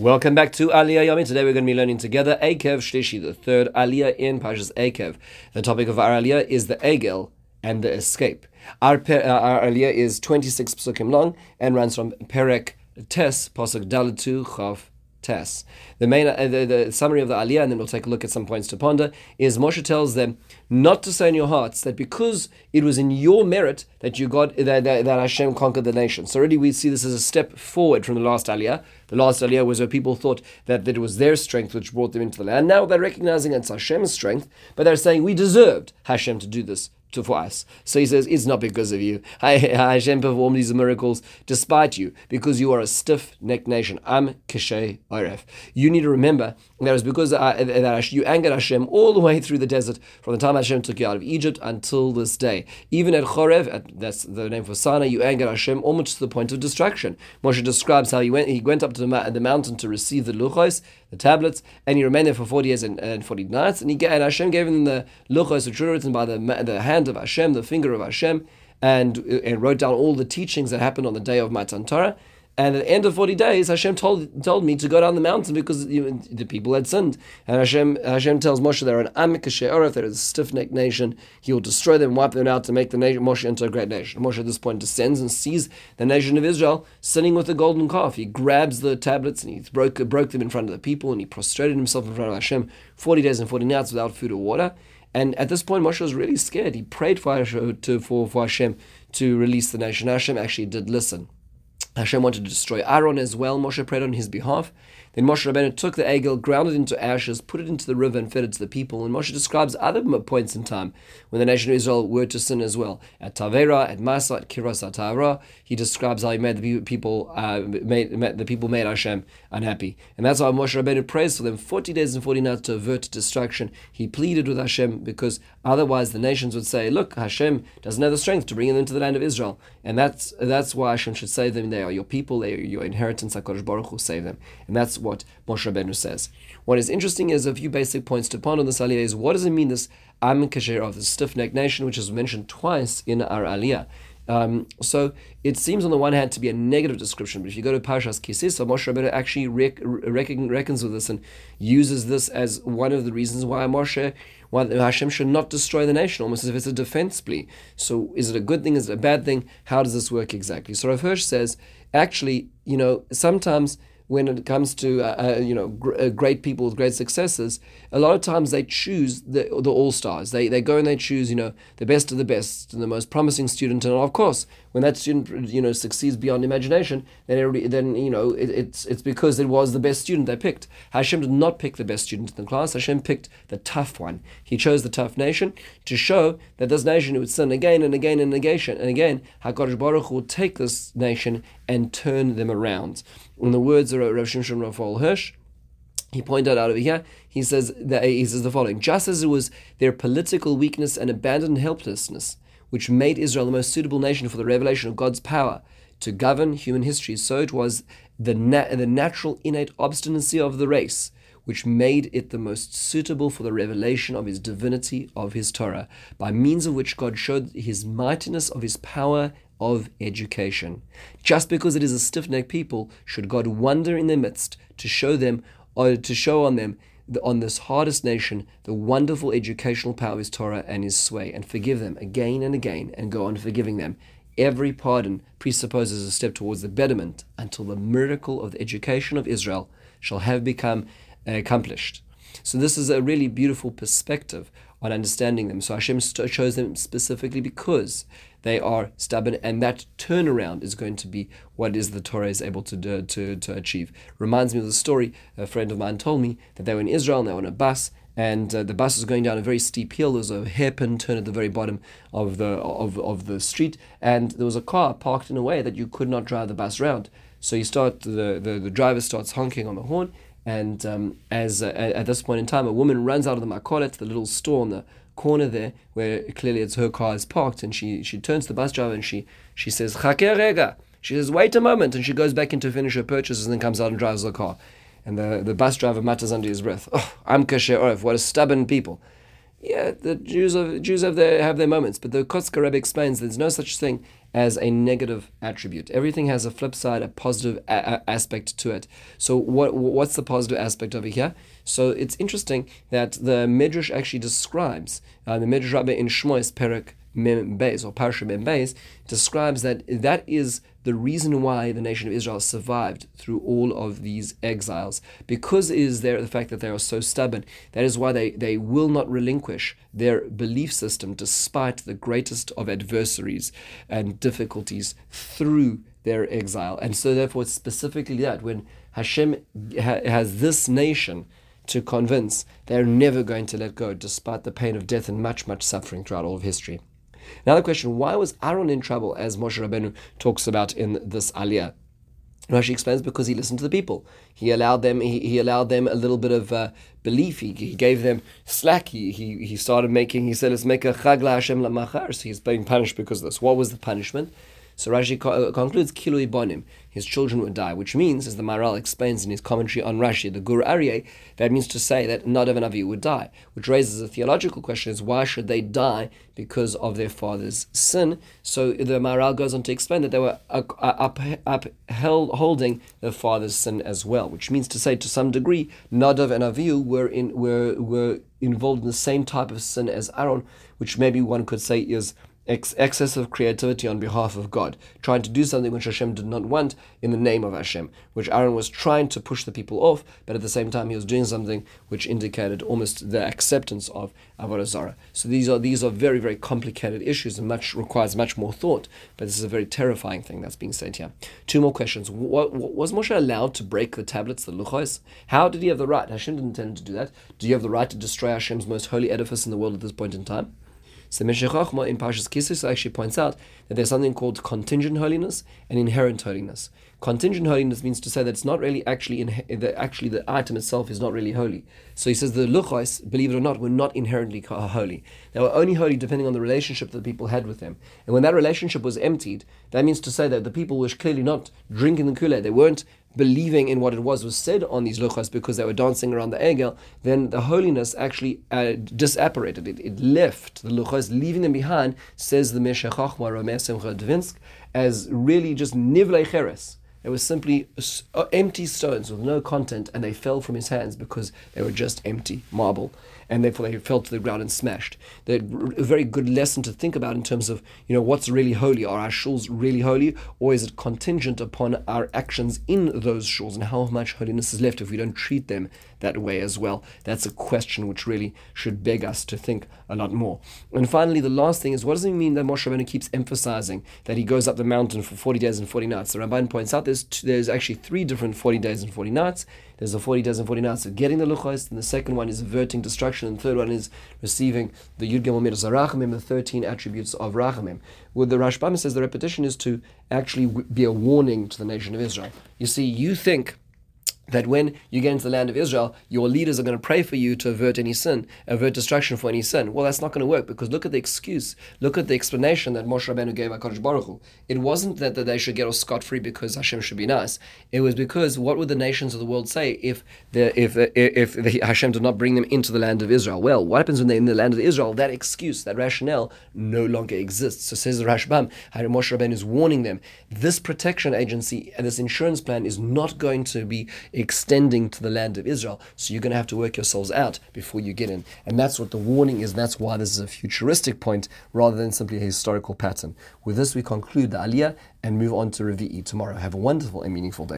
Welcome back to Aliyah Yomi. Today we're going to be learning together Ekev Shlishi, the third Aliyah in Parshas Ekev. The topic of our Aliyah is the Egel and the escape. Our, uh, our Aliyah is 26 psukim long and runs from Perek Tes, Pasuk Dalatu Chav Tes. The main, uh, the, the, summary of the Aliyah, and then we'll take a look at some points to ponder, is Moshe tells them not to say in your hearts that because it was in your merit that you got that, that, that Hashem conquered the nation. So already we see this as a step forward from the last Aliyah. The last Aliyah was where people thought that, that it was their strength which brought them into the land. Now they're recognizing it's Hashem's strength, but they're saying we deserved Hashem to do this to, for us. So he says, it's not because of you. I Hashem performed these miracles despite you, because you are a stiff-necked nation. I'm kishay oref. You need to remember that it's because uh, that you angered Hashem all the way through the desert from the time Hashem took you out of Egypt until this day. Even at Chorev, at, that's the name for Sinai, you angered Hashem almost to the point of destruction. Moshe describes how he went, he went up to the, the mountain to receive the luchos, the tablets, and he remained there for 40 years and, and 40 nights, and, he, and Hashem gave him the luchos, which were written by the, the hand of Hashem, the finger of Hashem, and, uh, and wrote down all the teachings that happened on the day of Matan Torah. And at the end of 40 days, Hashem told, told me to go down the mountain because the people had sinned. And Hashem, Hashem tells Moshe they're an Amikashe Oref, they're a stiff necked nation. He will destroy them, wipe them out to make the nation, Moshe into a great nation. Moshe at this point descends and sees the nation of Israel sitting with the golden calf. He grabs the tablets and he broke, broke them in front of the people and he prostrated himself in front of Hashem 40 days and 40 nights without food or water. And at this point, Moshe was really scared. He prayed for Hashem to, for, for Hashem to release the nation. Hashem actually did listen. Hashem wanted to destroy Aaron as well. Moshe prayed on his behalf. Then Moshe Rabbeinu took the egel, ground it into ashes, put it into the river, and fed it to the people. And Moshe describes other points in time when the nation of Israel were to sin as well. At Tavera, at Masa, at Kiras he describes how he made the people uh, made, made, the people made Hashem unhappy, and that's why Moshe Rabbeinu prays for them forty days and forty nights to avert destruction. He pleaded with Hashem because otherwise the nations would say, "Look, Hashem doesn't have the strength to bring them into the land of Israel," and that's that's why Hashem should save them. They are your people, they are your inheritance. Hakadosh Baruch Hu save them, and that's what Moshe Rabbeinu says. What is interesting is a few basic points to ponder on this aliyah is what does it mean this Am Kasher of the stiff-necked nation, which is mentioned twice in our aliyah. Um, so it seems on the one hand to be a negative description, but if you go to Parshas Ki Sisa, so Moshe Rabbeinu actually rec- reckon, reckons with this and uses this as one of the reasons why Moshe, why Hashem should not destroy the nation, almost as if it's a defense plea. So is it a good thing? Is it a bad thing? How does this work exactly? So Rav Hirsch says, actually, you know, sometimes when it comes to uh, uh, you know gr- uh, great people with great successes, a lot of times they choose the the all stars. They they go and they choose you know the best of the best and the most promising student. And of course, when that student you know succeeds beyond imagination, then then you know it, it's it's because it was the best student they picked. Hashem did not pick the best student in the class. Hashem picked the tough one. He chose the tough nation to show that this nation would sin again and again and again and again. Hakadosh Baruch Hu will take this nation and turn them around. In the words of Rav Shimshon Raphael Hirsch, he pointed out over here, he says that he says the following: just as it was their political weakness and abandoned helplessness which made Israel the most suitable nation for the revelation of God's power to govern human history, so it was the na- the natural innate obstinacy of the race which made it the most suitable for the revelation of his divinity of his Torah, by means of which God showed his mightiness of his power of education. Just because it is a stiff-necked people, should God wonder in their midst to show them, or to show on them, on this hardest nation, the wonderful educational power of his Torah and his sway, and forgive them again and again, and go on forgiving them. Every pardon presupposes a step towards the betterment until the miracle of the education of Israel shall have become uh, accomplished. So this is a really beautiful perspective on understanding them. So Hashem chose them specifically because they are stubborn, and that turnaround is going to be what is the Torah is able to do, to, to achieve. Reminds me of the story a friend of mine told me that they were in Israel and they were on a bus, and uh, the bus was going down a very steep hill. There was a hairpin turn at the very bottom of the of, of the street, and there was a car parked in a way that you could not drive the bus around. So you start the, the, the driver starts honking on the horn, and um, as uh, at this point in time, a woman runs out of the makolet, the little store on the corner there, where clearly it's her car is parked, and she she turns to the bus driver and she she says. She says, "Wait a moment," and she goes back in to finish her purchases and then comes out and drives the car. And the, the bus driver mutters under his breath, "Oh, I'm kasher oref. What a stubborn people." Yeah, the Jews of Jews have their have their moments, but the Kotzker Rebbe explains there's no such thing as a negative attribute. Everything has a flip side, a positive a- a- aspect to it. So what what's the positive aspect over here? So it's interesting that the Midrash actually describes uh, the Midrash Rabbah in Shmois Perak Mem Beis or Parsha Mem Beis describes that that is the reason why the nation of Israel survived through all of these exiles because is there the fact that they are so stubborn. That is why they, they will not relinquish their belief system despite the greatest of adversaries and difficulties through their exile. And so therefore it's specifically that when Hashem ha- has this nation to convince they're never going to let go despite the pain of death and much, much suffering throughout all of history. Now the question, why was Aaron in trouble, as Moshe Rabbeinu talks about in this aliyah? Rashi explains because he listened to the people. He allowed them. He, he allowed them a little bit of uh, belief. He, he gave them slack. He, he he started making. He said, "Let's make a chag la Hashem la So he's being punished because of this. What was the punishment? So Rashi co- uh, concludes, Kilui Bonim, his children would die, which means, as the Maharal explains in his commentary on Rashi, the Gur Aryeh, that means to say that Nadav and Avi would die, which raises a theological question is why should they die because of their father's sin? So the Maharal goes on to explain that they were uh, upheld, holding their father's sin as well, which means to say to some degree, Nadav and Avihu were, in, were, were involved in the same type of sin as Aaron, which maybe one could say is ex- of creativity on behalf of God, trying to do something which Hashem did not want in the name of Hashem, which Aaron was trying to push the people off, but at the same time he was doing something which indicated almost the acceptance of Avodah Zarah. So these are these are very very complicated issues and much requires much more thought. But this is a very terrifying thing that's being said here. Two more questions. What, what, was Moshe allowed to break the tablets, the luchos? How did he have the right? Hashem didn't intend to do that. Do you have the right to destroy Hashem's most holy edifice in the world at this point in time? So Meshech in Parshas Kisus actually points out that there's something called contingent holiness and inherent holiness. Contingent holiness means to say that it's not really actually in the, actually the item itself is not really holy. So he says the luchos, believe it or not, were not inherently uh, holy. They were only holy depending on the relationship that people had with them. And when that relationship was emptied, that means to say that the people were clearly not drinking the Kool Aid. They weren't believing in what it was was said on these luchas because they were dancing around the egel, then the holiness actually uh, disapparated. It, it left the luchas, leaving them behind, says the Meshech Chochma Ramesh Simcha as really just nivlei cheres. It was simply uh, empty stones with no content, and they fell from his hands because they were just empty marble and therefore they fell to the ground and smashed. They're a very good lesson to think about in terms of, you know, what's really holy. Are our shuls really holy, or is it contingent upon our actions in those shuls and how much holiness is left if we don't treat them that way as well? That's a question which really should beg us to think a lot more. And finally, the last thing is, what does it mean that Moshe Rabbeinu keeps emphasizing that he goes up the mountain for 40 days and 40 nights? The Ramban points out there's, two, there's actually three different 40 days and 40 nights. There's the 40 days and 40 nights of getting the luchos, and the second one is averting destruction, and the third one is receiving the Yud Gimel Midas Rachamim, the 13 attributes of Rachamim. Well, the Rashbam says the repetition is to actually be a warning to the nation of Israel. You see, you think that when you get into the land of Israel, your leaders are going to pray for you to avert any sin, avert destruction for any sin. Well, that's not going to work because look at the excuse, look at the explanation that Moshe Rabbeinu gave HaKadosh Baruch Hu. It wasn't that, that they should get off scot-free because Hashem should be nice. It was because what would the nations of the world say if the, if if the, Hashem did not bring them into the land of Israel? Well, what happens when they're in the land of Israel? That excuse, that rationale, no longer exists. So says the Rashbam, Moshe Rabbeinu is warning them. This protection agency and this insurance plan is not going to be extending to the land of Israel. So you're going to have to work yourselves out before you get in. And that's what the warning is. That's why this is a futuristic point rather than simply a historical pattern. With this, we conclude the Aliyah and move on to Revi'i tomorrow. Have a wonderful and meaningful day.